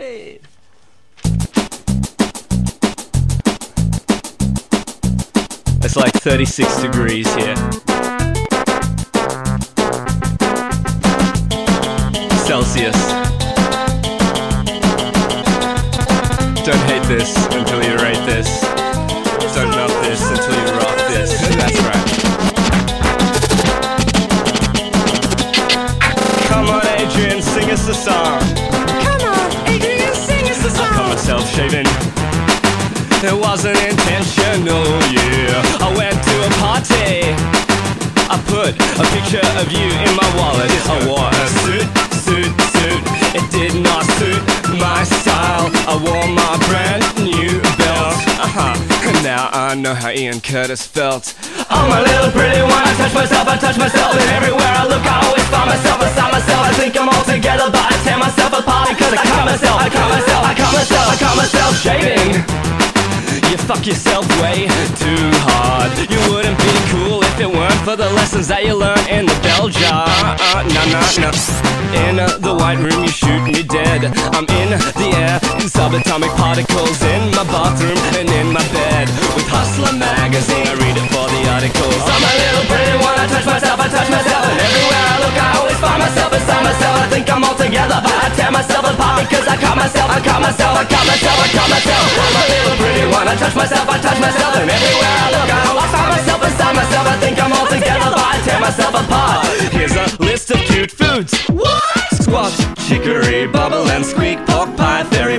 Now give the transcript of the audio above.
It's like 36 degrees here. Celsius. Don't hate this until you rate this. Don't melt this until you rock this. That's right. Come on, Adrian, sing us a song. Wasn't intentional, yeah. I went to a party. I put a picture of you in my wallet. I wore a suit, suit, suit. It did not suit my style. I wore my brand new belt. Uh-huh. And now I know how Ian Curtis felt. I'm a little pretty one. I touch myself, I touch myself, and everywhere I look, I always find myself beside myself. I think I'm all together, but I tear myself apart because I caught myself, I caught myself, I caught myself, I caught myself shaving. Fuck yourself way too hard. You wouldn't be cool if it weren't for the lessons that you learn in the bell jar. Uh, nah, nah, nah. In uh, the white room, you shoot me dead. I'm in the air, in subatomic particles, in my bathroom and in my bed. With Hustler magazine, I read it for the articles. I'm a little pretty one. I touch myself, I touch myself, and everywhere I look, I always find myself beside myself. I think I'm all together, but I tear myself apart because I caught myself, I caught myself, I caught myself, I caught myself. I'm a little bottom everywhere I look. I find myself inside myself. I think I'm all together, but I tear myself apart. Here's a list of cute foods. What? Squash, chicory, bubble, and squeak, pork pie, fairy